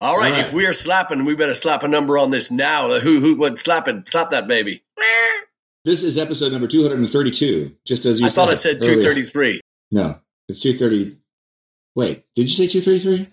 All right, if we are slapping, we better slap a number on this now. Who who what slap it? Slap that baby. This is episode number 232. Just as you I said. thought it said earlier. 233. No, it's 230. Wait, did you say 233?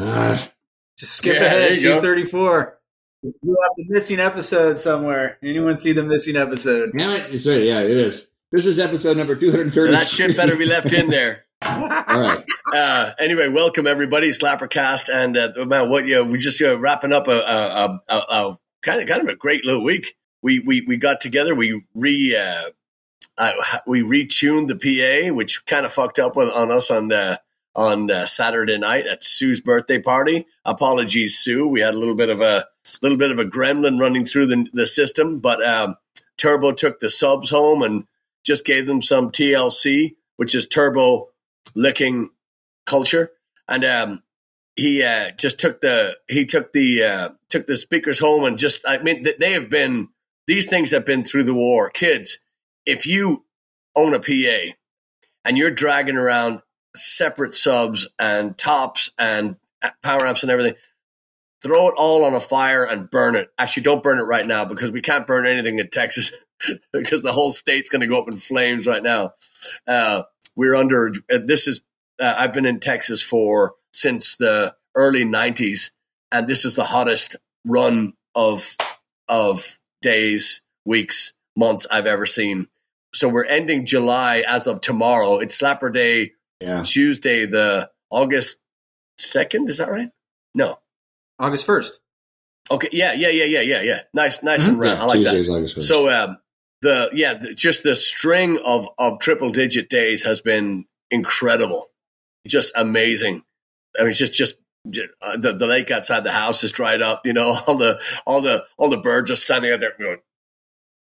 Ah, Just skip Yeah, ahead. you go. Two thirty four. We'll have the missing episode somewhere. Anyone see the missing episode? damn it. It's right. Yeah, it is. This is episode number 230. That shit better be left in there. All right. Uh, anyway, welcome everybody, Slappercast, and uh, man, what you know, we just uh, wrapping up a, a, a, a, kind of kind of a great little week. We we we got together, we re uh, uh, we retuned the PA, which kind of fucked up with, on us on uh, on uh, Saturday night at Sue's birthday party. Apologies, Sue. We had a little bit of a little bit of a gremlin running through the the system, but um, Turbo took the subs home and just gave them some TLC, which is Turbo licking culture, and um, he uh, just took the he took the uh, took the speakers home and just I mean they have been these things have been through the war. Kids, if you own a PA and you're dragging around separate subs and tops and power amps and everything, throw it all on a fire and burn it. Actually, don't burn it right now because we can't burn anything in Texas because the whole state's going to go up in flames right now. Uh, we're under uh, this is uh, I've been in Texas for since the early 90s and this is the hottest run of of days, weeks, months I've ever seen. So we're ending July as of tomorrow. It's Slapper Day, Yeah. Tuesday, the August 2nd, is that right? No. August first. Okay, yeah, yeah, yeah, yeah, yeah, yeah. Nice, nice and round. Yeah, I like that. Tuesday's August 1st. So um, the yeah, the, just the string of of triple digit days has been incredible, just amazing. I mean, it's just just uh, the the lake outside the house is dried up. You know, all the all the all the birds are standing out there going.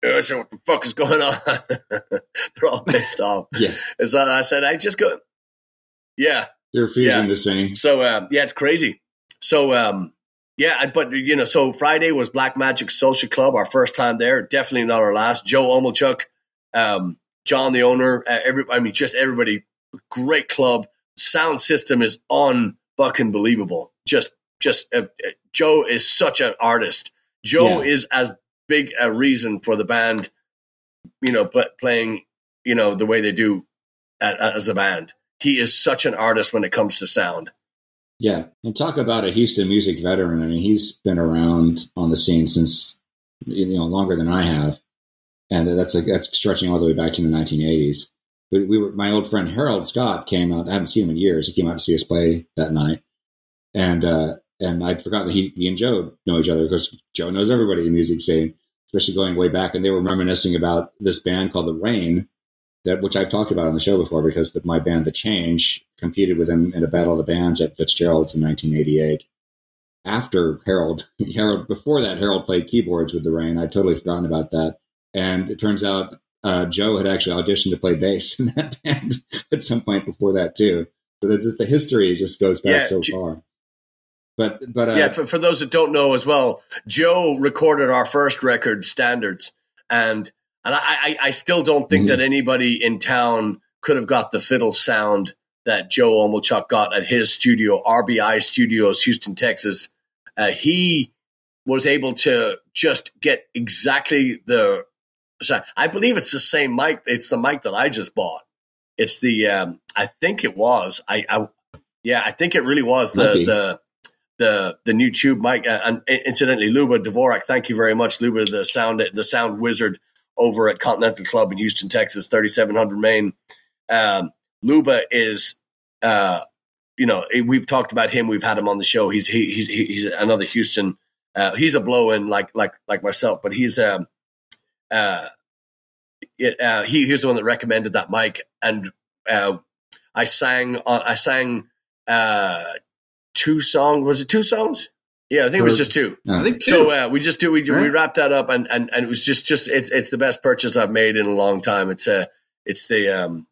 "Oh, so what the fuck is going on? They're all pissed off. yeah, And so I said, I just go, yeah. they're refusing Yeah. to sing. So um, yeah, it's crazy. So um, yeah, but you know, so Friday was Black Magic Social Club, our first time there. Definitely not our last. Joe Omelchuk, um, John, the owner, uh, every I mean, just everybody. Great club. Sound system is un fucking believable. Just, just uh, uh, Joe is such an artist. Joe Yeah. is as big a reason for the band, you know, pl- playing, you know, the way they do as a band. He is such an artist when it comes to sound. Yeah, and talk about a Houston music veteran. I mean, he's been around on the scene since you know longer than I have, and that's like that's stretching all the way back to the 1980s. But we were my old friend Harold Scott came out. I haven't seen him in years. He came out to see us play that night, and uh, and I'd forgotten that he, he and Joe know each other because Joe knows everybody in the music scene, especially going way back. And they were reminiscing about this band called The Rain, that which I've talked about on the show before because the, my band The Change competed with him in a battle of the bands at Fitzgerald's in 1988. After Harold, Harold before that, Harold played keyboards with The Rain. I'd totally forgotten about that, and it turns out uh, Joe had actually auditioned to play bass in that band at some point before that too. So that's just, the history just goes back Yeah, so J- far. But but uh, yeah, for, for those that don't know as well, Joe recorded our first record, Standards, and and I, I, I still don't think Mhm. that anybody in town could have got the fiddle sound that Joe Omelchuk got at his studio, RBI Studios, Houston, Texas. Uh, he was able to just get exactly the. So I believe it's the same mic. It's the mic that I just bought. It's the. Um, I think it was. I, I. Yeah, I think it really was the the the the new tube mic. Uh, and incidentally, Luba Dvorak, thank you very much, Luba, the sound the sound wizard over at Continental Club in Houston, Texas, thirty seven hundred Main. Um, Luba is, uh, you know, we've talked about him. We've had him on the show. He's he, he's he's another Houston. Uh, he's a blow in like like like myself, but he's um uh, it, uh he he's the one that recommended that mic, and uh, I sang I sang uh two songs. Was it two songs? Yeah, I think it was just two. uh, I think two. So uh, we just do we we wrapped that up and, and and it was just just it's it's the best purchase I've made in a long time. It's uh it's the um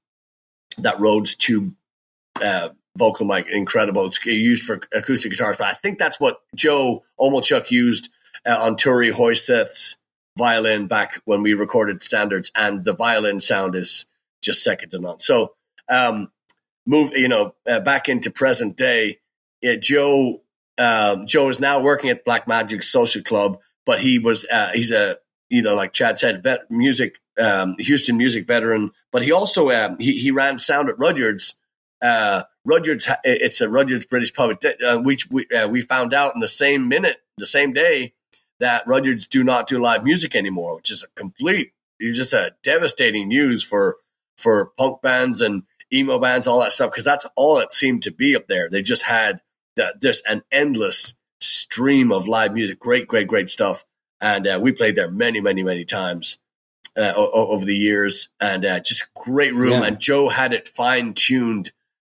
that Rhodes tube uh vocal mic incredible. It's used for acoustic guitars, but I think that's what Joe Omelchuk used uh, on Turi Hoyseth's violin back when we recorded standards, and the violin sound is just second to none. So um move you know uh, back into present day. Yeah, Joe uh, Joe is now working at Black Magic Social Club, but he was uh, he's a you know like Chad said, vet music um, Houston music veteran, but he also um, he he ran sound at Rudyard's. Uh, Rudyard's it's a Rudyard's British pub, uh, which we uh, we found out in the same minute, the same day that Rudyard's do not do live music anymore, which is a complete, it's just a devastating news for for punk bands and emo bands, all that stuff, because that's all it seemed to be up there. They just had just an endless stream of live music, great, great, great stuff, and uh, we played there many, many, many times. Uh, over the years, and uh, just great room. Yeah. And Joe had it fine tuned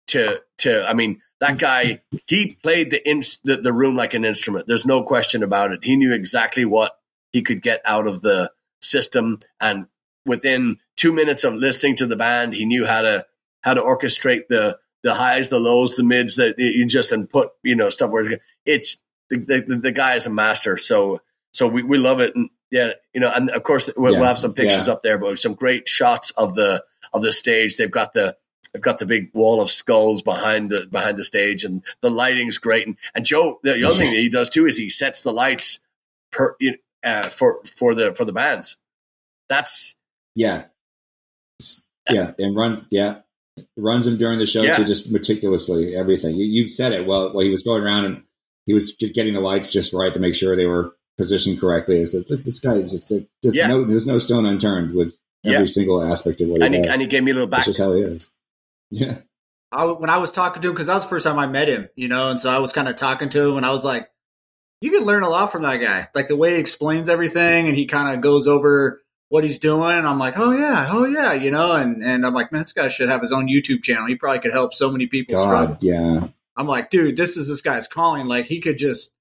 to to. I mean, that guy, he played the, in, the, the room like an instrument. There's no question about it. He knew exactly what he could get out of the system, and within two minutes of listening to the band, he knew how to how to orchestrate the the highs, the lows, the mids that you just and put you know stuff where it's the the, the guy is a master. So so we, we love it, and yeah, you know, and of course we'll, yeah, we'll have some pictures yeah. up there, but some great shots of the of the stage. They've got the They've got the big wall of skulls behind the behind the stage, and the lighting's great. And, and Joe, the other thing that he does too is he sets the lights per uh, for for the for the bands. That's yeah, yeah, and run yeah runs him during the show yeah. to just meticulously everything. You, you said it well. While he was going around and he was getting the lights just right to make sure they were positioned correctly. I said, "Look, this guy is just a, just yeah. no, there's no stone unturned with every yeah. single aspect of what he and does." He, and he gave me a little back. That's just how he is. Yeah. I, when I was talking to him, because that was the first time I met him, you know, and so I was kind of talking to him, and I was like, you can learn a lot from that guy. Like the way he explains everything, and he kind of goes over what he's doing. And I'm like, oh yeah, oh yeah, you know, and and I'm like, man, this guy should have his own YouTube channel. He probably could help so many people. God, yeah. I'm like, dude, this is this guy's calling. Like he could just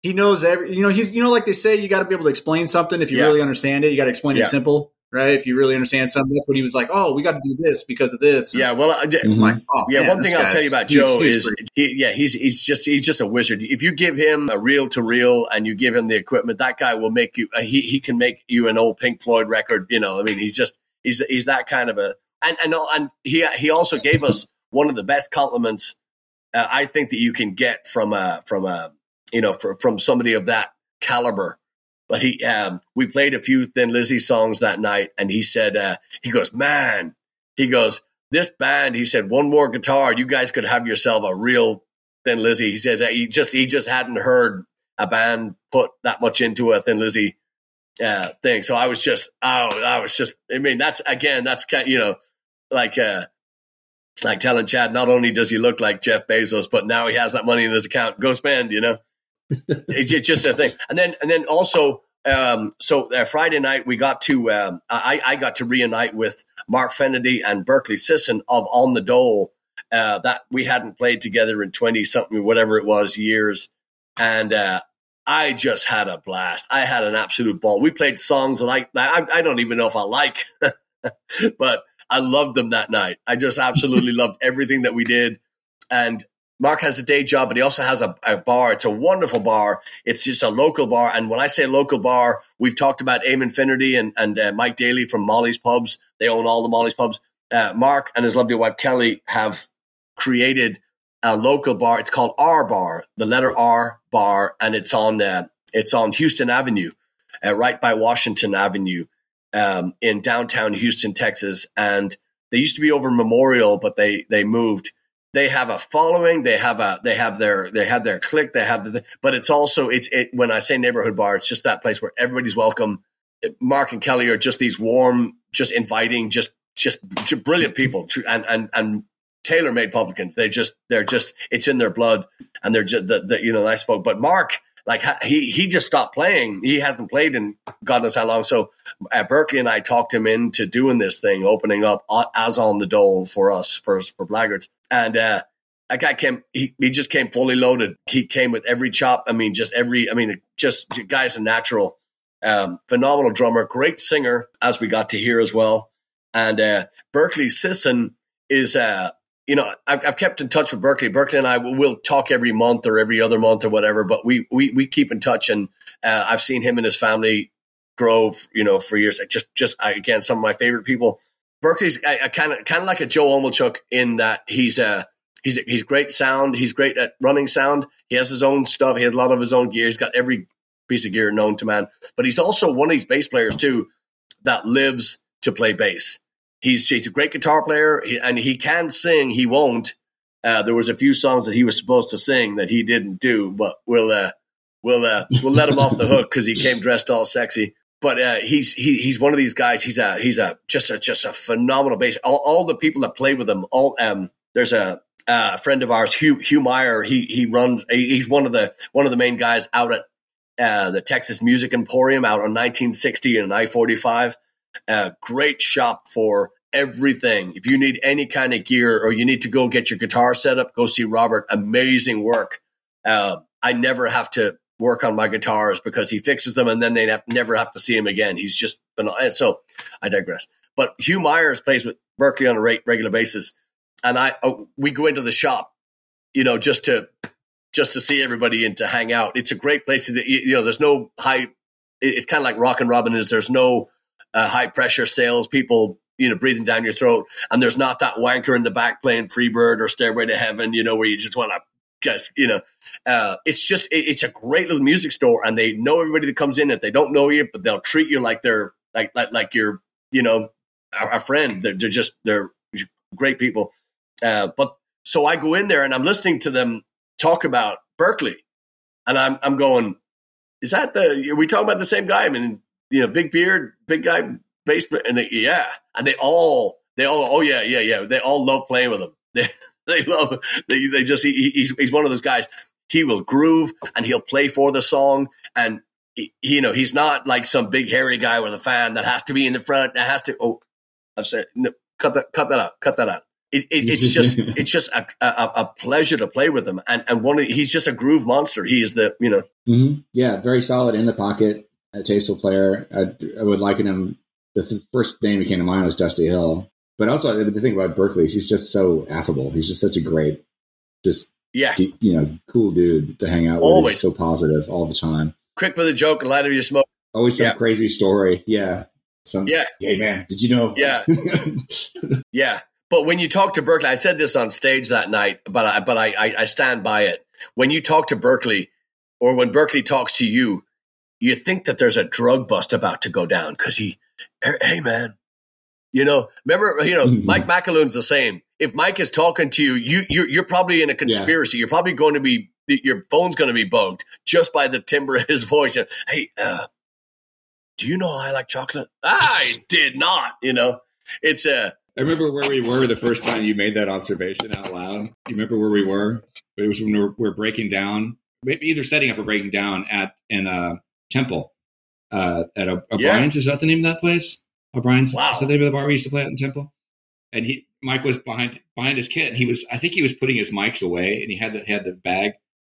he knows every you know he's you know like they say you got to be able to explain something if you yeah. really understand it you got to explain yeah. it simple right? If you really understand something, that's what he was like. Oh, we got to do this because of this. Yeah, well, I, mm-hmm. like, oh, yeah. Man, one thing I'll tell you about Joe is, he, yeah, he's he's just he's just a wizard. If you give him a reel to reel and you give him the equipment, that guy will make you. Uh, he he can make you an old Pink Floyd record. You know, I mean, he's just he's he's that kind of a and and and he he also gave us one of the best compliments uh, I think that you can get from a from a you know for, from somebody of that caliber but he, um, we played a few Thin Lizzy songs that night, and he said, uh, he goes, man, he goes, this band, he said, one more guitar, you guys could have yourself a real Thin Lizzy. He says he just he just hadn't heard a band put that much into a Thin Lizzy uh, thing. So I was just, oh, I was just, I mean, that's again, that's kind, you know, like, uh, like telling Chad, not only does he look like Jeff Bezos, but now he has that money in his account. Go spend, you know it's just a thing. And then and then also um, so uh, Friday night we got to um, I, I got to reunite with Mark Fennedy and Berkeley Sisson of On the Dole uh, that we hadn't played together in twenty something whatever it was years, and uh, I just had a blast. I had an absolute ball. We played songs like I, I don't even know if I like, but I loved them that night. I just absolutely loved everything that we did, and Mark has a day job, but he also has a, a, bar. It's a wonderful bar. It's just a local bar. And when I say local bar, we've talked about Aim Infinity and, and uh, Mike Daly from Molly's Pubs. They own all the Molly's Pubs. Uh, Mark and his lovely wife Kelly have created a local bar. It's called R Bar, the letter R Bar, and it's on uh, it's on Houston Avenue, uh, right by Washington Avenue, um, in downtown Houston, Texas. And they used to be over Memorial, but they they moved they have a following they have a they have their they have their clique they have the but it's also it's it, when i say neighborhood bar it's just that place where everybody's welcome mark and kelly are just these warm just inviting just just, just brilliant people and and and tailor-made publicans they just they're just it's in their blood and they're just the, the you know nice folk but mark like he he just stopped playing. He hasn't played in God knows how long. So uh, Berkeley and I talked him into doing this thing, opening up uh, as on the dole for us for for Blaggards. And uh, that guy came. He, he just came fully loaded. He came with every chop. I mean, just every. I mean, just guy's a natural, um, phenomenal drummer, great singer, as we got to hear as well. And uh, Berkeley Sisson is uh, you know, I've, I've, kept in touch with Berkeley. Berkeley and I will talk every month or every other month or whatever, but we we, we keep in touch. And uh, I've seen him and his family grow, you know, for years. I Just just again, some of my favorite people. Berkeley's kind of kind of like a Joe Omelchuk in that he's a he's he's great sound. He's great at running sound. He has his own stuff. He has a lot of his own gear. He's got every piece of gear known to man. But he's also one of these bass players too that lives to play bass. He's he's a great guitar player, and he can sing. He won't. Uh, there was a few songs that he was supposed to sing that he didn't do, but we'll uh, we'll uh, we'll let him off the hook because he came dressed all sexy. But uh, he's he, he's one of these guys. He's a he's a just a just a phenomenal bass. All, all the people that play with him, all um, there's a a friend of ours, Hugh Hugh Meyer. He he runs. He's one of the one of the main guys out at uh, the Texas Music Emporium out on 1960 and I 45. A great shop for everything. If you need any kind of gear or you need to go get your guitar set up, go see Robert. Amazing work. Uh, I never have to work on my guitars because he fixes them and then they have, never have to see him again. He's just phenomenal. So I digress. But Hugh Myers plays with Berkeley on a regular basis and I oh, we go into the shop, you know, just to just to see everybody and to hang out. It's a great place to you know. There's no high. It's kind of like Rockin' Robin is. There's no uh, high pressure sales people you know breathing down your throat, and there's not that wanker in the back playing Freebird or Stairway to Heaven. You know where you just want to. Guess you know, uh, it's just it, it's a great little music store, and they know everybody that comes in. If they don't know you, but they'll treat you like they're like like like you're you know a, a friend. They're, they're just they're great people. Uh, but so I go in there and I'm listening to them talk about Berkeley, and I'm I'm going, is that the? Are we talking about the same guy? I mean, you know, big beard, big guy, basement, and they, yeah, and they all they all oh yeah yeah yeah they all love playing with. They they love they they just he, he's he's one of those guys. He will groove and he'll play for the song and. He, you know, he's not like some big hairy guy with a fan that has to be in the front. That has to. Oh, I've said no, cut that, cut that out, cut that out. It, it, it's just it's just a, a, a, pleasure to play with him, and and one of, he's just a groove monster. He is the you know mm-hmm. yeah very solid in the pocket, a tasteful player. I, I would liken him. The first name that came to mind was Dusty Hill, but also the thing about Berkeley is he's just so affable. He's just such a great, just yeah, you know, cool dude to hang out with. Always he's so positive all the time. Quick with a joke, a light of your smoke. Always some yeah. crazy story. Yeah. Some, yeah. Hey man, did you know? Yeah. yeah. But when you talk to Berkeley, I said this on stage that night, but I, but I, I, I stand by it. When you talk to Berkeley, or when Berkeley talks to you, you think that there's a drug bust about to go down because he, hey man, you know, remember, you know, mm-hmm. Mike McAloon's the same. If Mike is talking to you, you you're, you're probably in a conspiracy. Yeah. You're probably going to be your phone's going to be bugged just by the timbre of his voice. Hey, uh, do you know I like chocolate? I did not. You know, it's a. Uh, I remember where we were the first time you made that observation out loud. You remember where we were? It was when we were, we were breaking down, maybe either setting up or breaking down at in a temple uh, at a, O'Brien's. Yeah. Is that the name of that place? O'Brien's. Wow. Is they were the bar we used to play at in Temple? And he, Mike was behind behind his kit, and he was, I think he was putting his mics away, and he had the had the bag,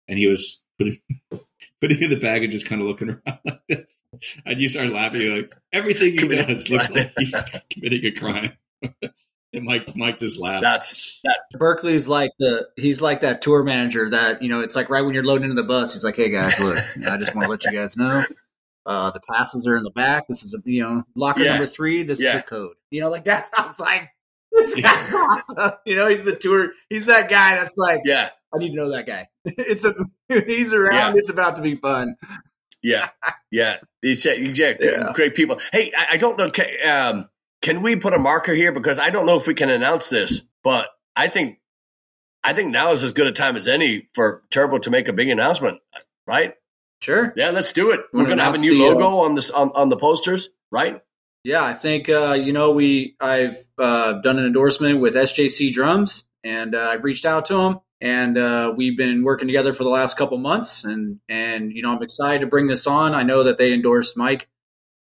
and he was putting putting in the bag and just kind of looking around like this. And you start laughing, you're like, everything he does looks like he's committing a crime. and Mike, Mike just laughed. That's that. Berkeley's like the he's like that tour manager that you know. It's like right when you're loading into the bus, he's like, "Hey guys, look, I just want to let you guys know." Uh, the passes are in the back. This is a you know locker yeah. number three. This yeah. is the code. You know, like that's, that sounds like this guy's awesome. You know, he's the tour. He's that guy that's like, yeah, I need to know that guy. It's a he's around. Yeah. It's about to be fun. Yeah, yeah, he's yeah, great people. Hey, I, I don't know. Um, can we put a marker here because I don't know if we can announce this, but I think I think now is as good a time as any for Turbo to make a big announcement, right? Sure. Yeah, let's do it. We're going to have a new the, logo uh, on this on, on the posters, right? Yeah, I think uh, you know we I've uh, done an endorsement with SJC Drums, and uh, I've reached out to them, and uh, we've been working together for the last couple months, and and you know I'm excited to bring this on. I know that they endorsed Mike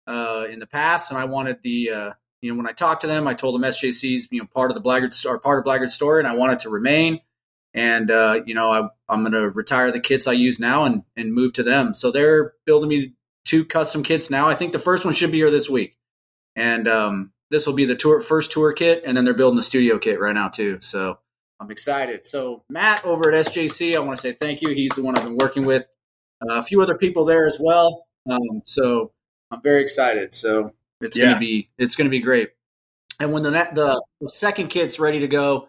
uh, in the past, and I wanted the you know, when I talked to them, I told them SJC's you know part of the Blaggard or part of Blaggard story, and I want it to remain. And uh, you know, I, I'm going to retire the kits I use now and and move to them. So they're building me two custom kits now. I think the first one should be here this week, and um, this will be the tour first tour kit, and then they're building the studio kit right now too. So I'm excited. So Matt over at SJC, I want to say thank you. He's the one I've been working with. Uh, a few other people there as well. Um, so I'm very excited. So it's yeah. gonna be it's gonna be great. And when the the second kit's ready to go,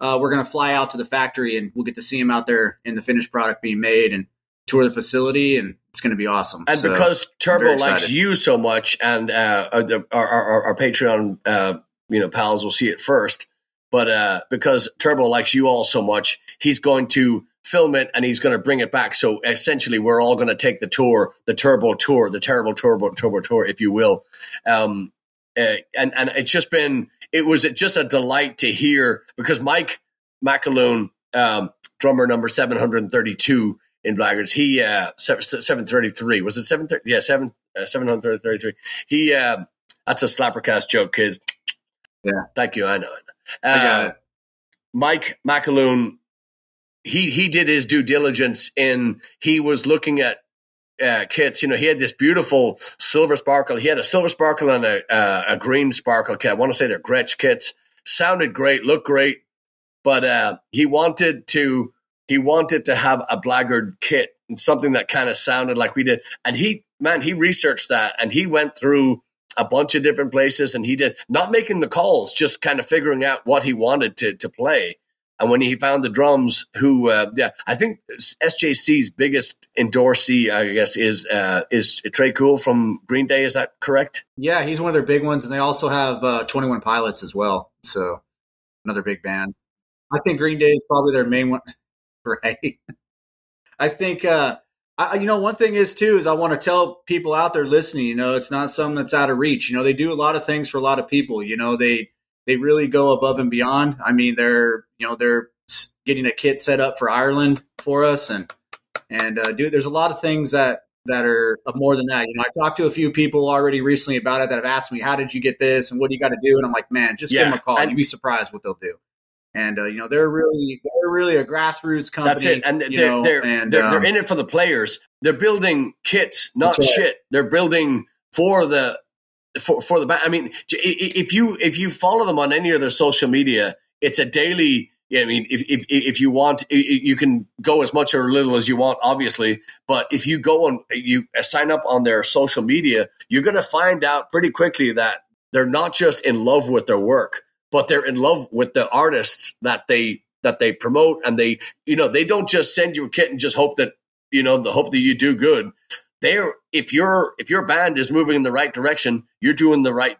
uh, we're going to fly out to the factory and we'll get to see him out there in the finished product being made and tour the facility and it's going to be awesome. And So, because Turbo likes you so much, and uh, our, our, our, our Patreon, uh, you know, pals will see it first. But uh, because Turbo likes you all so much, he's going to film it and he's going to bring it back. So essentially, we're all going to take the tour, the Turbo tour, the terrible Turbo Turbo tour, if you will. Um, uh, and and it's just been it was just a delight to hear because Mike McAloon, um, drummer number seven hundred and thirty two in Blaggards, he uh, seven thirty three was it seven thirty? Yeah, seven uh, seven hundred thirty three. He uh, that's a slappercast joke, kids. Yeah. thank you. I know. it. I got Uh, it. Mike McAloon, he he did his due diligence in he was looking at uh, kits. You know, he had this beautiful silver sparkle. He had a silver sparkle and a uh, a green sparkle kit. I want to say they're Gretsch kits. Sounded great, looked great, but uh, he wanted to he wanted to have a Blaggard kit and something that kind of sounded like we did. And he man, he researched that and he went through a bunch of different places and he did not making the calls, just kind of figuring out what he wanted to to play. And when he found the drums, who uh, yeah, I think SJC's biggest endorsee, I guess, is uh, is Tré Cool from Green Day. Is that correct? Yeah, he's one of their big ones, and they also have uh, Twenty One Pilots as well. So another big band. I think Green Day is probably their main one, right? I think uh, I, you know one thing is too is I want to tell people out there listening. You know, it's not something that's out of reach. You know, they do a lot of things for a lot of people. You know, they they really go above and beyond. I mean, they're you know they're getting a kit set up for Ireland for us, and and uh, dude, there's a lot of things that that are more than that. You know, I talked to a few people already recently about it that have asked me, "How did you get this?" and "What do you got to do?" And I'm like, "Man, just give Yeah, them a call. You'd be surprised what they'll do." And uh, you know, they're really they're really a grassroots company. That's it. And you they're know, they're, and, they're, um, they're in it for the players. They're building kits, not right. shit. They're building for the for for the band. I mean, if you if you follow them on any of their social media, it's a daily. I mean, if if if you want, you can go as much or little as you want, obviously. But if you go and you uh, sign up on their social media, you're going to find out pretty quickly that they're not just in love with their work, but they're in love with the artists that they that they promote, and they you know they don't just send you a kit and just hope that you know the hope that you do good. They're if your if your band is moving in the right direction, you're doing the right,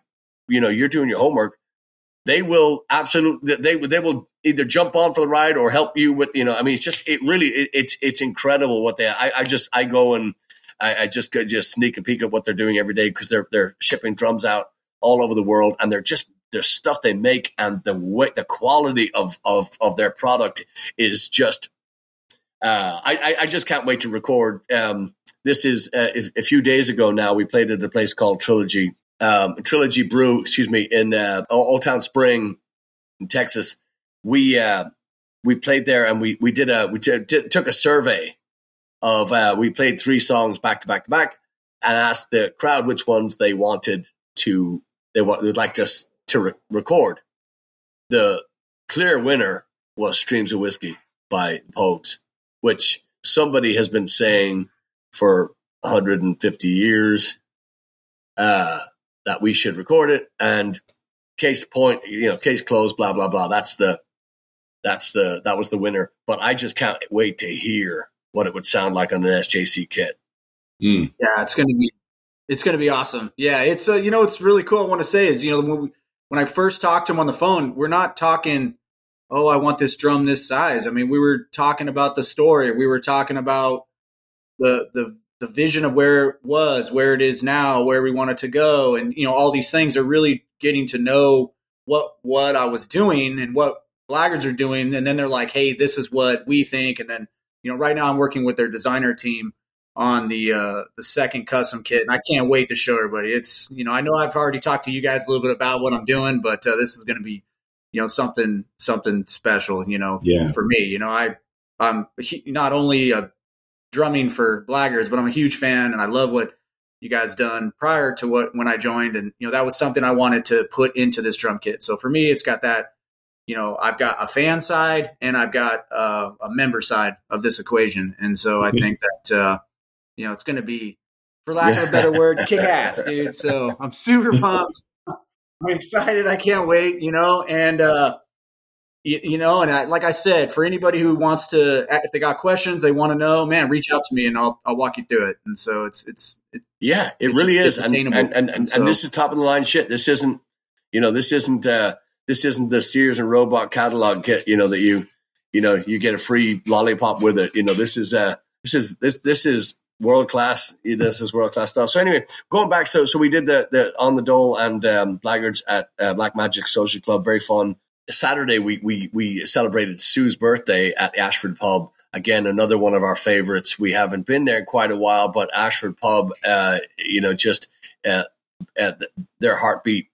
you know, you're doing your homework. They will absolutely they they will either jump on for the ride or help you with you know. I mean, it's just it really it, it's it's incredible what they. I, I just I go and I, I just could just sneak a peek at what they're doing every day because they're they're shipping drums out all over the world and they're just the stuff they make and the way the quality of of of their product is just uh, I, I I just can't wait to record. Um, this is uh, a, few days ago now. We played at a place called Trilogy um, Trilogy Brew, excuse me, in uh, Old Town Spring, in Texas. We uh, we played there and we we did a we t- t- took a survey of uh, we played three songs back to back to back and asked the crowd which ones they wanted to they want would like us to re- record. The clear winner was Streams of Whiskey by Pogues, which somebody has been saying for 150 years uh, that we should record it. And case point, you know, case closed, blah blah blah. That's the that's the that was the winner. But I just can't wait to hear what it would sound like on an SJC kit. Mm. Yeah, it's gonna be it's gonna be awesome. Yeah, it's uh, you know what's really cool. I want to say is you know when we, when I first talked to him on the phone, we're not talking. Oh, I want this drum this size. I mean, we were talking about the story. We were talking about the the the vision of where it was, where it is now, where we wanted to go, and you know all these things are really getting to know what what I was doing and what Blaggards are doing, and then they're like, hey, this is what we think, and then you know right now I'm working with their designer team on the uh, the second custom kit, and I can't wait to show everybody. It's you know I know I've already talked to you guys a little bit about what I'm doing, but uh, this is going to be you know something something special. You know, Yeah. for me, you know I I'm not only a drumming for Blaggards, but I'm a huge fan, and I love what you guys done prior to what when I joined, and you know that was something I wanted to put into this drum kit. So for me, it's got that. You know, I've got a fan side and I've got uh, a member side of this equation, and so I think that uh, you know it's going to be, for lack of a better word, kick ass, dude. So I'm super pumped. I'm excited. I can't wait. You know, and uh, you, you know, and I, like I said, for anybody who wants to, if they got questions, they want to know, man, reach out to me and I'll, I'll walk you through it. And so it's, it's, it, Yeah, it really is, and and and, and, So- this is top of the line shit. This isn't, you know, this isn't uh, this isn't the Sears and Robot catalog kit. You know that you, you know, you get a free lollipop with it. You know, this is uh, this is this this is world class. This is world class stuff. So anyway, going back, so so we did the the on the dole and um, Blaggards at uh, Black Magic Social Club. Very fun. Saturday we we we celebrated Sue's birthday at Ashford Pub. Again, another one of our favorites. We haven't been there in quite a while, but Ashford Pub, uh, you know, just uh, their heartbeat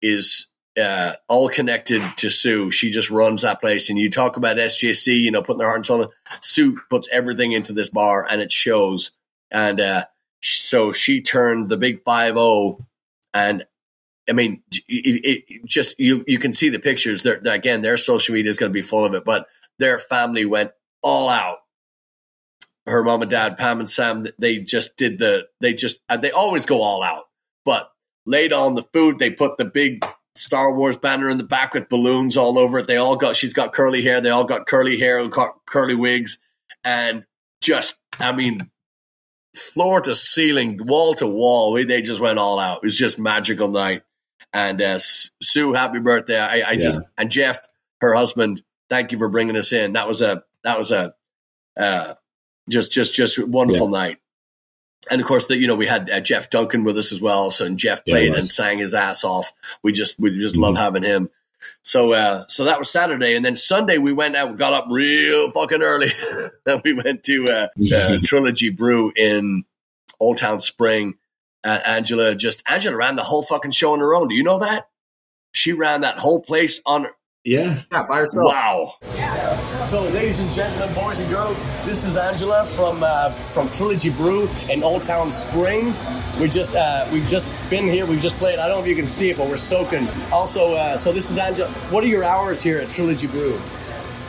is uh, all connected to Sue. She just runs that place. And you talk about SJC, you know, putting their hearts on in. Sue puts everything into this bar and it shows. And uh, so she turned the big 5 0 and I mean, it, it just you you can see the pictures. They're, again, their social media is going to be full of it, but their family went all out. Her mom and dad, Pam and Sam, they just did the. They just and they always go all out, but laid on the food. They put the big Star Wars banner in the back with balloons all over it. They all got. She's got curly hair. They all got curly hair curly wigs, and just I mean, floor to ceiling, wall to wall. They just went all out. It was just magical night. And uh, Sue, happy birthday! I, I just Yeah. and Jeff, her husband, thank you for bringing us in. That was a that was a uh, just just just wonderful night. And of course, that you know we had uh, Jeff Duncan with us as well. So and Jeff Yeah, played was. and sang his ass off. We just we just Mhm. love having him. So uh, so that was Saturday, and then Sunday we went out, got up real fucking early, and we went to uh, uh, Trilogy Brew in Old Town Spring. Uh, Angela just Angela ran the whole fucking show on her own. Do you know that? She ran that whole place on. Yeah. yeah, by yourself. Wow. So, ladies and gentlemen, boys and girls, this is Angela from uh, from Trilogy Brew in Old Town Spring. We just uh, we've just been here. We've just played. I don't know if you can see it, but we're soaking. Also, uh, so this is Angela. What are your hours here at Trilogy Brew?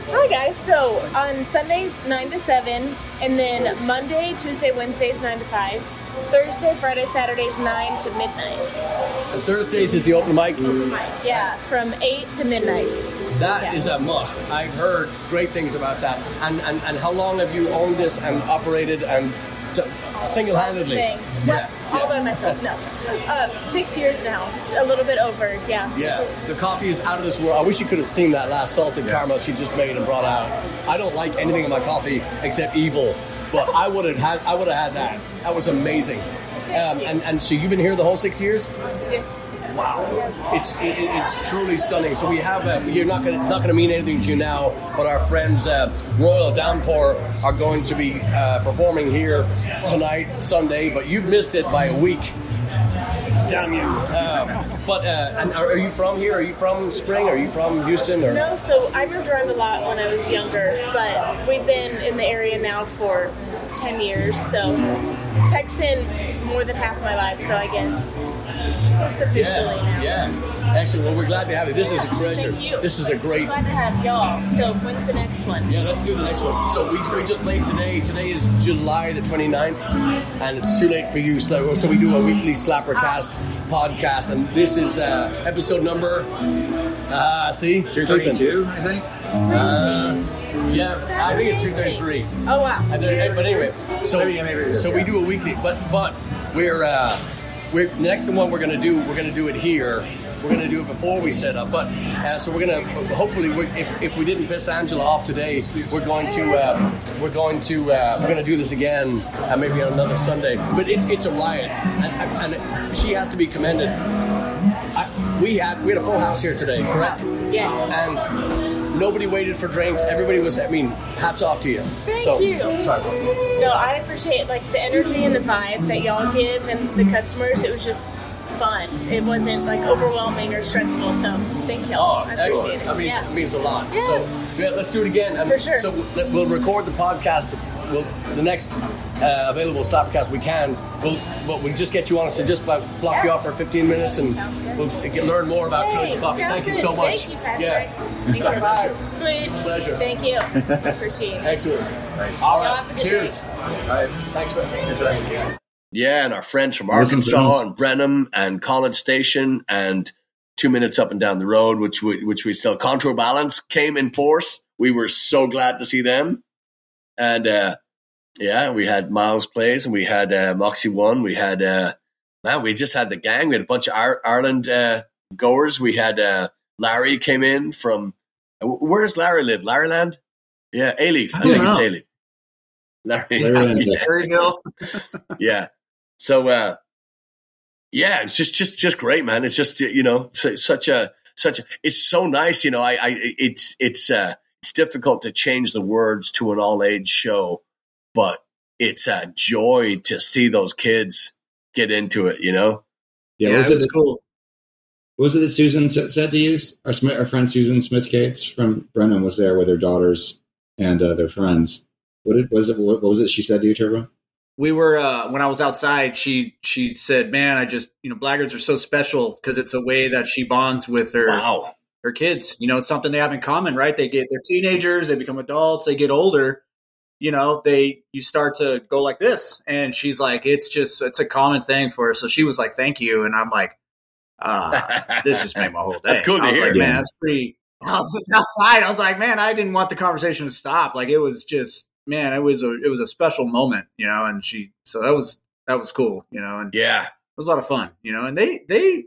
Hi guys. So on Sundays nine to seven, and then Monday, Tuesday, Wednesdays nine to five. Thursday, Friday, Saturdays nine to midnight. And Thursdays is the open mic. Open mic, Yeah, from eight to midnight. That Yeah. is a must. I've heard great things about that. And and, and how long have you owned this and operated and single handedly? Things. Yeah. All by myself. No. Uh, six years now. A little bit over. Yeah. Yeah, the coffee is out of this world. I wish you could have seen that last salted caramel she just made and brought out. I don't like anything in my coffee except evil, but I would have had I would have had that. That was amazing. Um, and and so you've been here the whole six years? Yes. Wow, it's it, it- it's truly stunning. So we have uh, you're not gonna not gonna mean anything to you now, but our friends uh, Royal Downpour are going to be uh, performing here tonight, Sunday. But you've missed it by a week. Damn you! Um, but uh, and are, are you from here? Are you from Spring? Are you from Houston? Or No, so I moved around a lot when I was younger, but we've been in the area now for 10 years, so Texan more than half my life, so I guess it's officially now. yeah, yeah. Excellent. Well, we're glad to have you. This is a treasure. Thank you. This is a great Glad to have y'all. So when's the next one? Yeah, let's do the next one. So we, we just played today. Today is July the 29th, and it's too late for you. So, so we do a weekly Slappercast podcast, and this is uh, episode number. Uh, see? Sleeping. I think. Uh, yeah, I think it's 233. Oh wow. And then- But anyway, so Maybe- maybe it is, so we do a weekly, but but we're uh, we're next one we're gonna do we're gonna do it here. We're gonna do it before we set up, but uh, so we're gonna hopefully we if, if we didn't piss Angela off today, we're going to uh, we're going to uh, we're gonna do this again uh, maybe on another Sunday. But it's it's a riot, and, and she has to be commended. I, we had we had a full house here today, correct? Yes. And nobody waited for drinks. Everybody was. I mean, hats off to you. Thank so, you. Sorry. No, I appreciate like the energy and the vibe that y'all give and the customers. It was just fun. It wasn't like overwhelming or stressful. So thank y'all. Oh, I excellent. it. That means, yeah. it means a lot. Yeah. So yeah, let's do it again. And For sure. So we'll record the podcast. We'll, the next uh, available Slapcast we can. We'll, but we'll just get you on. So just about block you off for 15 minutes, and we'll get, learn more about Hey, Trilogy Coffee. sounds Thank you so much. Thank you, Patrick. yeah, Thank you. Sweet. Pleasure. Thank you. Appreciate it. excellent. Nice. All Y'all right, have a good cheers. day. All right. Thanks for thanks for Cheers. Yeah, and our friends from Arkansas and Brenham and College Station and two minutes up and down the road, which we, which we still contour balance came in force. We were so glad to see them, and uh, yeah, we had Miles plays and we had uh, Moxie one. We had uh, man, we just had the gang. We had a bunch of Ireland uh, goers. We had uh, Larry came in from where does Larry live? Larryland? Yeah, Alief. I, I think it's Alief. Larry, Larry Hill. yeah. So uh, yeah, it's just just just great, man. It's just you know such a such a. It's so nice, you know. I, I it's it's uh it's difficult to change the words to an all age show, but it's a joy to see those kids get into it. You know. Yeah, yeah was it, it cool. Was it that Susan said to you? Our, our friend Susan Smith Cates from Brenham was there with her daughters and uh, their friends. What it, was it? What was it she said to you, Turbo? we were uh, when I was outside. She she said, "Man, I just you know Blaggards are so special because it's a way that she bonds with her wow. her kids. You know, it's something they have in common, right? They get they're teenagers, they become adults, they get older. You know, they you start to go like this, and she's like, it's just it's a common thing for her. So she was like, "Thank you," and I'm like, uh, "This just made my whole day." That's cool to hear, like, man. That's pretty. I was just outside. I was like, man, I didn't want the conversation to stop. Like it was just man, it was a it was a special moment, you know. And she, so that was that was cool, you know. And yeah, it was a lot of fun, you know. And they they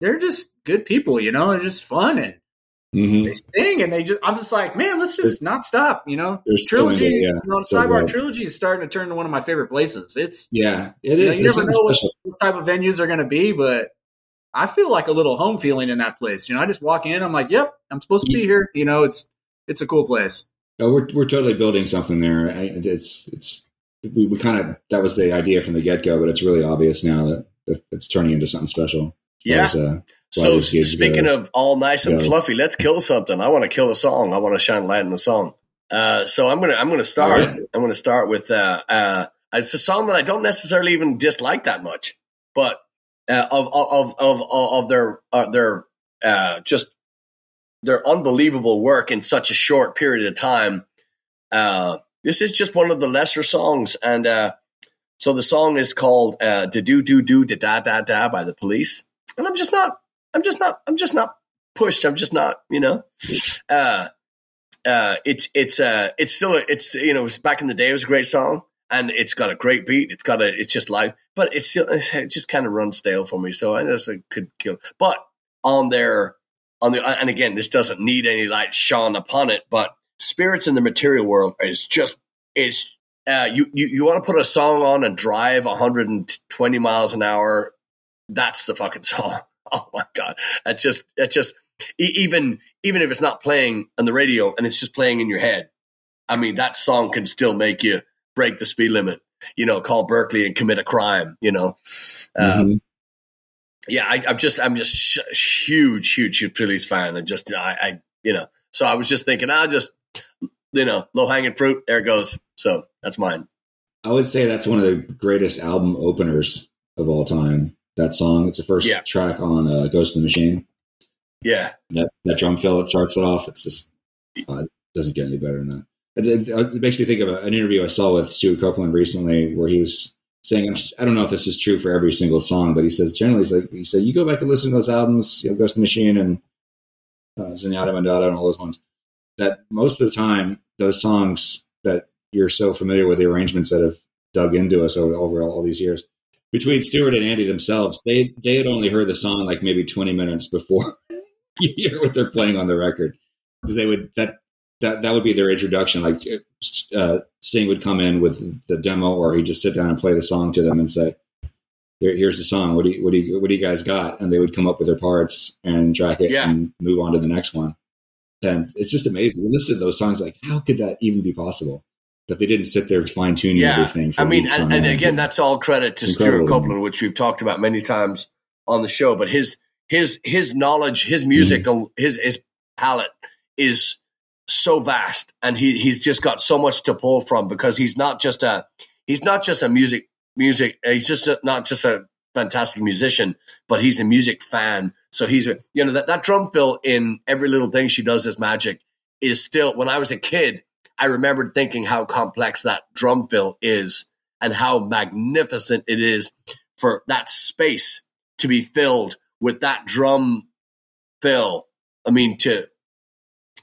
they're just good people, you know. They're just fun and mm-hmm. they sing and they just. I'm just like, man, let's just not stop, you know. There's Trilogy, it, yeah. you know, so Sidebar good. Trilogy is starting to turn into one of my favorite places. It's yeah, it is. You, know, you never know what, what type of venues are going to be, but I feel like a little home feeling in that place. You know, I just walk in, I'm like, yep, I'm supposed to be here. You know, it's it's a cool place. No, we're we're totally building something there. It's it's we, we kind of that was the idea from the get go, but it's really obvious now that, that it's turning into something special. Yeah. As, uh, so speaking of all nice and fluffy, let's kill something. I want to kill a song. I want to shine light in the song. Uh, so I'm gonna I'm gonna start. Right. I'm gonna start with uh, uh, it's a song that I don't necessarily even dislike that much, but uh, of, of of of their uh, their uh, just their unbelievable work in such a short period of time. Uh, this is just one of the lesser songs, and uh, so the song is called uh, "Da Do Do Do Da Da Da Da" by the Police, and I'm just not, I'm just not, I'm just not pushed. I'm just not, you know. Uh, uh, it's it's uh, it's still a, it's you know back in the day it was a great song and it's got a great beat. It's got a it's just live, but it's still it just kind of runs stale for me. So I just could kill. But on their on the and again, this doesn't need any light shone upon it, but spirits in the material world is just is uh, you you, you want to put a song on and drive 120 miles an hour. That's the fucking song. Oh my god, that's just that's just even even if it's not playing on the radio and it's just playing in your head. I mean, that song can still make you break the speed limit. You know, call Berkeley and commit a crime. You know, um, mm-hmm. um, yeah, I, am just I'm just sh- huge, huge, huge fan, and just I, I, you know, so I was just thinking, I'll just you know, low hanging fruit, there it goes. So that's mine. I would say that's one of the greatest album openers of all time. That song, it's the first yeah. track on uh, Ghost in the Machine. Yeah, that that drum fill it starts it off. It's just uh, it doesn't get any better than that. It, it, it makes me think of a, an interview I saw with Stewart Copeland recently, where he was saying, I don't know if this is true for every single song, but he says generally, he's like, he said, you go back and listen to those albums, you know, Ghost in the Machine and uh, Zenyatta Mondatta and all those ones, that most of the time, those songs that you're so familiar with the arrangements that have dug into us over, over all, all these years, between Stewart and Andy themselves, they they had only heard the song like maybe 20 minutes before you hear what they're playing on the record because they would that that that would be their introduction. Like uh, Sting would come in with the demo, or he'd just sit down and play the song to them and say, Here, "Here's the song. What do you what do you what do you guys got?" And they would come up with their parts and track it yeah. and move on to the next one. And it's just amazing. You listen to those songs, like how could that even be possible? That they didn't sit there fine tuning yeah. everything. I mean, and, and again, that's all credit to Stewart Copeland, which we've talked about many times on the show. But his his his knowledge, his musical, mm-hmm. his his palette is so vast and he he's just got so much to pull from because he's not just a he's not just a music music he's just a, not just a fantastic musician but he's a music fan so he's a, you know that that drum fill in every little thing she does is magic is still when I was a kid I remembered thinking how complex that drum fill is and how magnificent it is for that space to be filled with that drum fill. I mean, to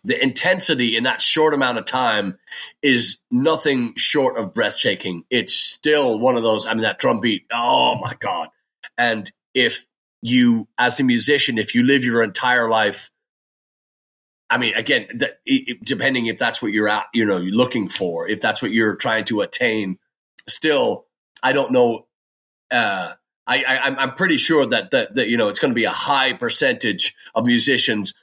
the intensity in that short amount of time is nothing short of breathtaking. It's still one of those. I mean, that drum beat. Oh my god! And if you, as a musician, if you live your entire life, I mean, again, that, it, depending if that's what you're at, you know, you're looking for, if that's what you're trying to attain, still, I don't know. Uh, I, I, I'm pretty sure that, that, that, you know, it's going to be a high percentage of musicians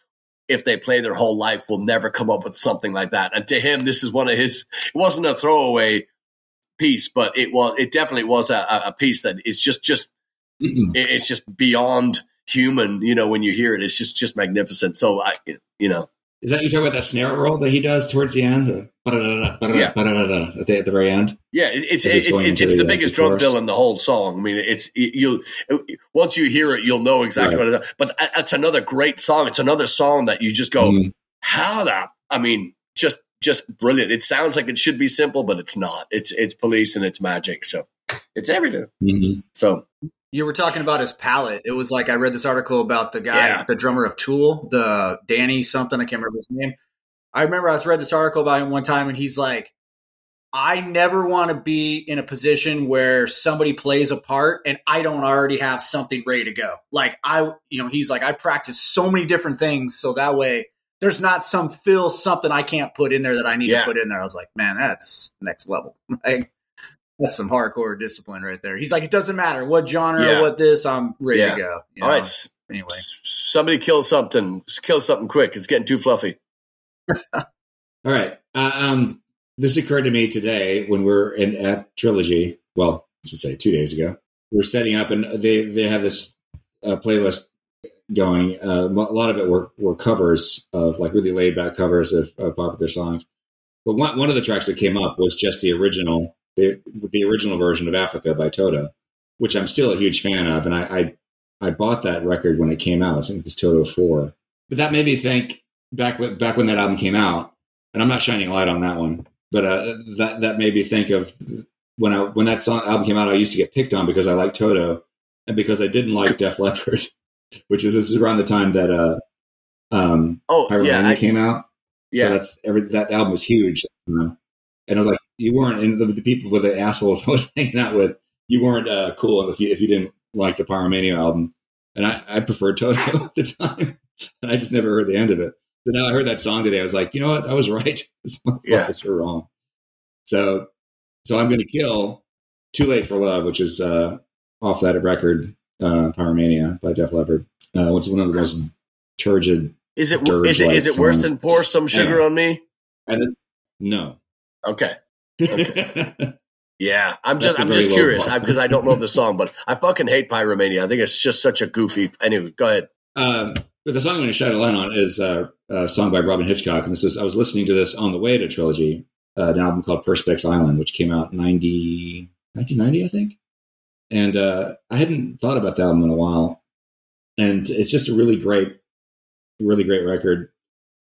if they play their whole life will never come up with something like that. And to him, this is one of his, it wasn't a throwaway piece, but it was, it definitely was a, a piece that is just, just, Mm-mm. it's just beyond human, you know, when you hear it, it's just, just magnificent. So I, you know, is that you talk about that snare roll that he does towards the end? The yeah. at, the, at the very end. Yeah, it's it's, it's, it's, the, the, biggest drum fill in the whole song. I mean, it's you. Once you hear it, you'll know exactly right. what it is. But that's another great song. It's another song that you just go, mm. how that? I mean, just just brilliant. It sounds like it should be simple, but it's not. It's it's police and it's magic. So it's everything. Mm-hmm. So you were talking about his palette. It was like I read this article about the guy, yeah. the drummer of Tool, the Danny something. I can't remember his name. I remember I was read this article about him one time, and he's like, "I never want to be in a position where somebody plays a part and I don't already have something ready to go. Like I, you know, he's like, I practice so many different things, so that way there's not some fill something I can't put in there that I need yeah. to put in there. I was like, man, that's next level. Like, that's some hardcore discipline right there. He's like, it doesn't matter what genre, yeah. what this, I'm ready yeah. to go. You know? All right. Anyway, somebody kill something. Kill something quick. It's getting too fluffy. All right. Uh, um, this occurred to me today when we're in at Trilogy. Well, let's say two days ago. We're setting up, and they they have this uh, playlist going. Uh, a lot of it were, were covers of like really laid back covers of, of popular songs. But one one of the tracks that came up was just the original the, the original version of Africa by Toto, which I'm still a huge fan of, and I, I I, bought that record when it came out. I think it was Toto four, but that made me think back back when that album came out, and I'm not shining a light on that one, but uh, that that made me think of when I when that song album came out. I used to get picked on because I liked Toto and because I didn't like Def Leppard, which is this is around the time that uh um oh yeah I, came out. Yeah, so that's every that album was huge. and I was like, you weren't, and the, the people with the assholes I was hanging out with, you weren't uh, cool if you if you didn't like the Pyromania album. And I, I preferred Toto at the time, and I just never heard the end of it. So now I heard that song today. I was like, you know what? I was right. This motherfuckers yeah. wrong. So, so I'm going to kill "Too Late for Love," which is uh, off that record, uh, Pyromania by Def Leppard. Uh, it's one of the most turgid. Is it is it is it worse than "Pour Some Sugar on Me"? And then, no. Okay. Okay. yeah, I'm just I'm just curious because I, don't know the song, but I fucking hate Pyromania. I think it's just such a goofy. Anyway, go ahead. Um, but the song I'm going to shed a light on is uh, a song by Robyn Hitchcock, and this is I was listening to this on the way to Trilogy, uh, an album called Perspex Island, which came out in 90, 1990, I think. And uh, I hadn't thought about the album in a while, and it's just a really great, really great record.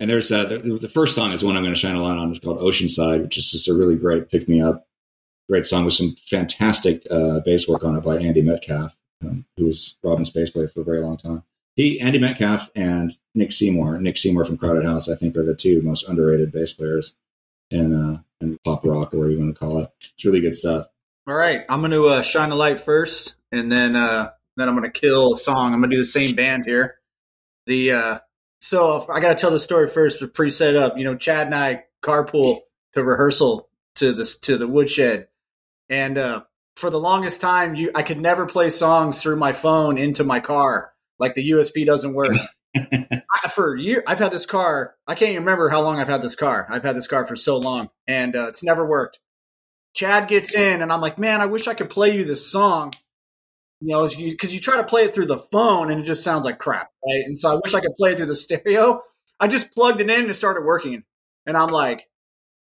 And there's uh, the, the, first song is one I'm going to shine a light on. It's called Oceanside, which is just a really great pick me up, great song with some fantastic uh, bass work on it by Andy Metcalfe, um, who was Robyn's bass player for a very long time. He, Andy Metcalfe, and Nick Seymour. Nick Seymour from Crowded House, I think, are the two most underrated bass players in uh, in pop rock or whatever you want to call it. It's really good stuff. All right, I'm going to uh, shine a light first, and then uh, then I'm going to kill a song. I'm going to do the same band here. The so I got to tell the story first, but pre set up. You know, Chad and I carpool to rehearsal to the to the woodshed, and uh, for the longest time, you I could never play songs through my phone into my car. Like the USB doesn't work. I, for a year, I've had this car. I can't even remember how long I've had this car. I've had this car for so long, and uh, it's never worked. Chad gets in, and I'm like, man, I wish I could play you this song you know, because you, you, try to play it through the phone and it just sounds like crap, right? And so I wish I could play it through the stereo. I just plugged it in and it started working, and I'm like,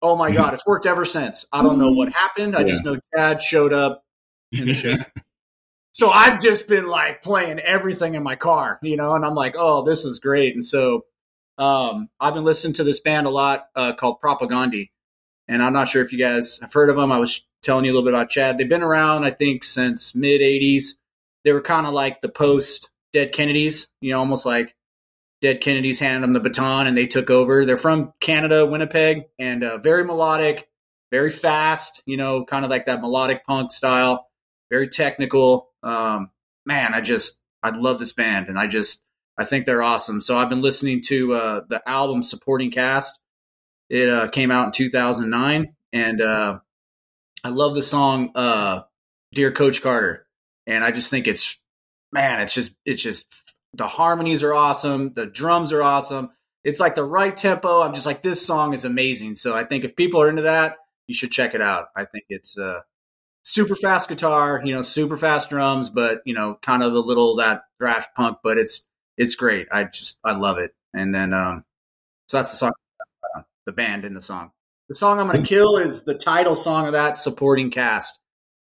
oh my god, it's worked ever since. I don't know what happened. I yeah. just know Dad showed up the show. so I've just been like playing everything in my car, you know, and I'm like, oh, this is great. And so um, I've been listening to this band a lot uh, called Propagandhi, and I'm not sure if you guys have heard of them. I was telling you a little bit about Chad. They've been around, I think, since mid '80s. They were kind of like the post Dead Kennedys, you know, almost like Dead Kennedys handed them the baton and they took over. They're from Canada, Winnipeg, and uh, very melodic, very fast. You know, kind of like that melodic punk style. Very technical. Um, man, I just I love this band, and I just I think they're awesome. So I've been listening to uh, the album Supporting Cast. It uh, came out in 2009, and uh, I love the song uh, "Dear Coach Carter," and I just think it's man, it's just it's just the harmonies are awesome, the drums are awesome. It's like the right tempo. I'm just like this song is amazing. So I think if people are into that, you should check it out. I think it's uh, super fast guitar, you know, super fast drums, but you know, kind of a little that thrash punk. But it's it's great. I just I love it. And then um, so that's the song, uh, the band in the song. The song I'm going to kill is the title song of that supporting cast.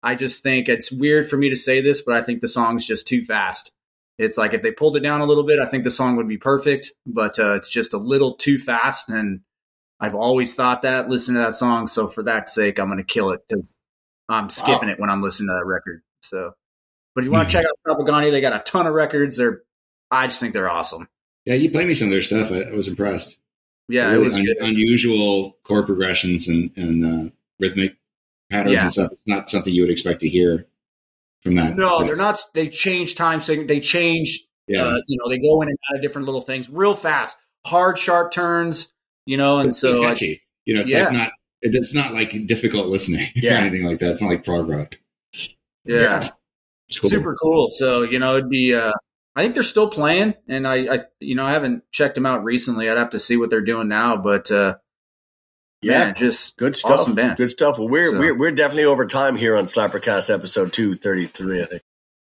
I just think it's weird for me to say this, but I think the song's just too fast. It's like if they pulled it down a little bit, I think the song would be perfect, but uh, it's just a little too fast. And I've always thought that, listen to that song. So for that sake, I'm going to kill it because I'm skipping wow. it when I'm listening to that record. So, but if you want to check out Propagandhi, they got a ton of records. They're, I just think they're awesome. Yeah, you played me some of their stuff. I, I was impressed. Yeah, really it was un- unusual chord progressions and, and uh, rhythmic patterns yeah. and stuff. It's not something you would expect to hear from that. No, they're not. They change time so They change. Yeah. Uh, you know, they go in and out of different little things real fast, hard, sharp turns. You know, and so catchy. you know, it's yeah. like not. It's not like difficult listening yeah. or anything like that. It's not like prog rock. Yeah, yeah. Cool. super cool. So you know, it'd be. uh I think they're still playing, and I, I, you know, I haven't checked them out recently. I'd have to see what they're doing now, but uh, yeah, man, just good stuff. Awesome band. Good stuff. Well, we're so. we're we're definitely over time here on Slappercast episode two thirty three, I think.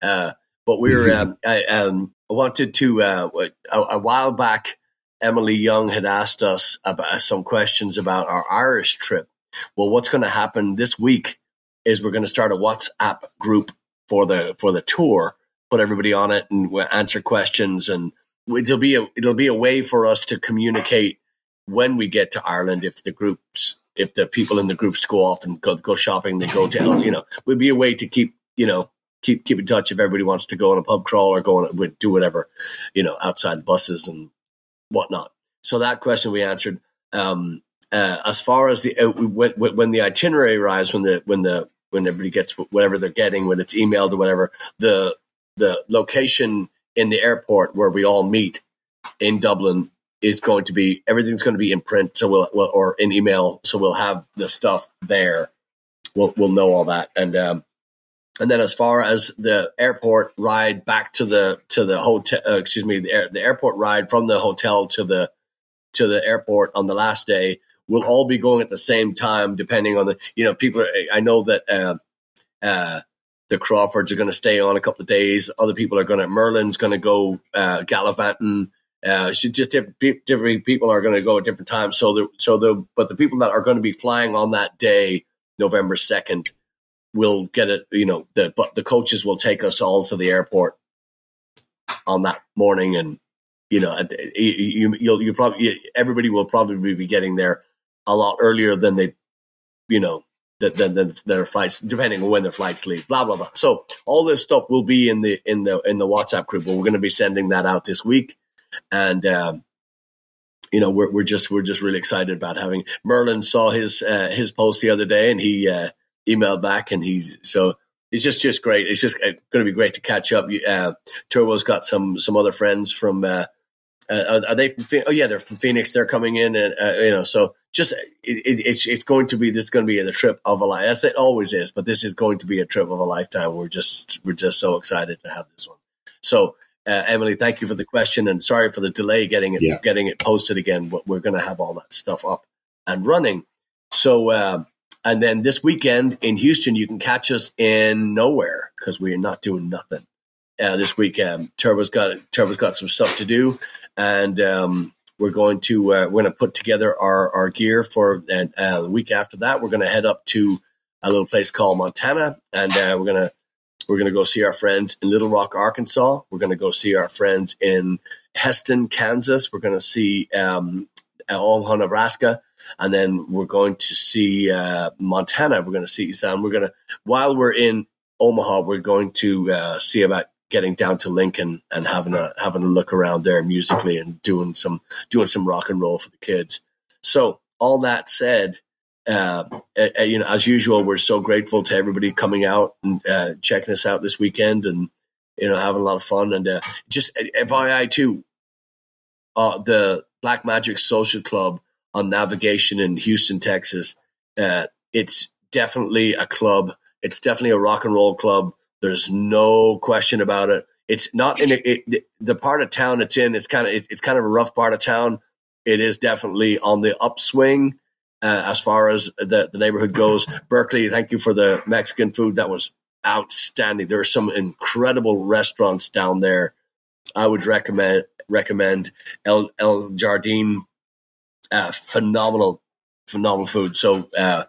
Uh, but we're mm-hmm. um, I um, wanted to uh, a, a, while back. Emily Young had asked us about some questions about our Irish trip. Well, what's going to happen this week is we're going to start a WhatsApp group for the for the tour put everybody on it and answer questions and it'll be a it'll be a way for us to communicate when we get to Ireland if the groups if the people in the groups go off and go go shopping they go to you know would be a way to keep you know keep keep in touch if everybody wants to go on a pub crawl or go on would do whatever you know outside buses and whatnot. So that question we answered um, uh, as far as the uh, when the itinerary arrives when the when the when everybody gets whatever they're getting when it's emailed or whatever the the location in the airport where we all meet in Dublin is going to be everything's going to be in print, so we'll, we'll or in email, so we'll have the stuff there. We'll we'll know all that, and um, and then as far as the airport ride back to the to the hotel, uh, excuse me, the, air, the airport ride from the hotel to the to the airport on the last day, we'll all be going at the same time, depending on the you know people. Are, I know that. Uh, uh, the Crawfords are going to stay on a couple of days. Other people are going to, Merlin's going to go uh, gallivanting. Uh, just different, different people are going to go at different times. So the, so the, but the people that are going to be flying on that day, November 2nd, will get it, you know, the, but the coaches will take us all to the airport on that morning. And, you know, you, you'll, you probably, everybody will probably be getting there a lot earlier than they, you know, than, their flights, depending on when their flights leave. Blah blah blah. So all this stuff will be in the in the in the WhatsApp group. But we're going to be sending that out this week, and um, you know we're we're just we're just really excited about having. Merlin saw his uh, his post the other day, and he uh, emailed back, and he's so it's just just great. It's just uh, going to be great to catch up. Uh, Turbo's got some some other friends from. Uh, uh, are they? From, oh yeah, they're from Phoenix. They're coming in, and uh, you know, so just it, it, it's it's going to be this is going to be the trip of a life. As it always is, but this is going to be a trip of a lifetime. We're just we're just so excited to have this one. So, uh, Emily, thank you for the question, and sorry for the delay getting it yeah. getting it posted again. But we're going to have all that stuff up and running. So, uh, and then this weekend in Houston, you can catch us in nowhere because we are not doing nothing. Uh, this week, um, Turbo's got Turbo's got some stuff to do and um, we're going to uh, we're going to put together our our gear for and uh, the week after that we're going to head up to a little place called Montana and uh, we're gonna we're gonna go see our friends in Little Rock, Arkansas. We're gonna go see our friends in Hesston, Kansas. We're gonna see um, Omaha, Nebraska, and then we're going to see uh, Montana. We're going to see Sam. We're to while we're in Omaha, we're going to uh, see about getting down to Lincoln and having a having a look around there musically and doing some doing some rock and roll for the kids. So all that said, uh, uh, you know, as usual, we're so grateful to everybody coming out and uh, checking us out this weekend and you know having a lot of fun and uh, just FYI too, uh, the Black Magic Social Club on Navigation in Houston, Texas. Uh, it's definitely a club. It's definitely a rock and roll club. There's no question about it. It's not in a, it, the part of town it's in. It's kind of it, it's kind of a rough part of town. It is definitely on the upswing uh, as far as the, the neighborhood goes. Berkeley, thank you for the Mexican food. That was outstanding. There are some incredible restaurants down there. I would recommend recommend El El Jardin. Uh, phenomenal, phenomenal food. So uh,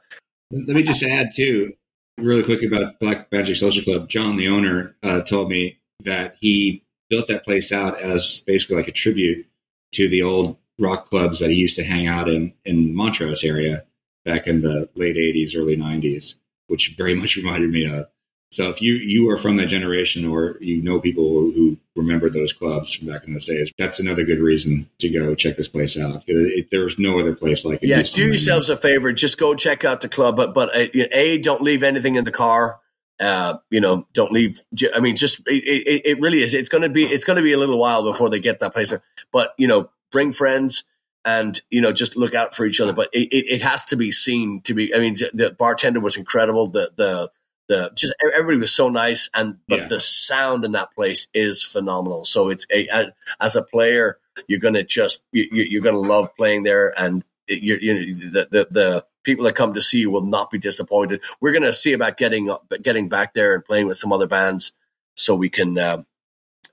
let me just add too, really quick about Black Magic Social Club. John, the owner, uh, told me that he built that place out as basically like a tribute to the old rock clubs that he used to hang out in in Montrose area back in the late '80s, early '90s, which very much reminded me of. So if you you are from that generation or you know people who remember those clubs from back in those days, that's another good reason to go check this place out. It, it, there's no other place like it. Yeah, do yourselves a favor, just go check out the club. But but uh, a don't leave anything in the car. Uh, you know, don't leave. I mean, just it, it, really is. It's going to be it's to be a little while before they get that place. But you know, bring friends and you know just look out for each other. But it, it, it has to be seen to be. I mean, the bartender was incredible. The the the just everybody was so nice, and but yeah. the sound in that place is phenomenal. So it's a, as a player, you're gonna just you, are gonna love playing there, and you're, you know the, the the people that come to see you will not be disappointed. We're gonna see about getting getting back there and playing with some other bands, so we can. Uh,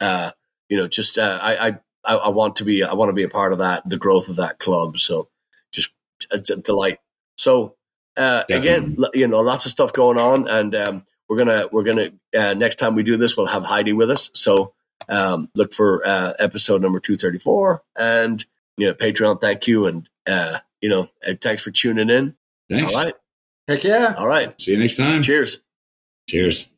uh, you know, just uh, I, I I, I, want to be I want to be a part of that the growth of that club. So just a, a delight. So uh, again, you know, lots of stuff going on, and um, we're gonna we're gonna uh, next time we do this, we'll have Heidi with us. So um, look for uh, episode number two thirty four, and you know, Patreon. Thank you, and uh, you know, thanks for tuning in. Thanks. All right. Heck yeah. All right. See you next time. Cheers. Cheers.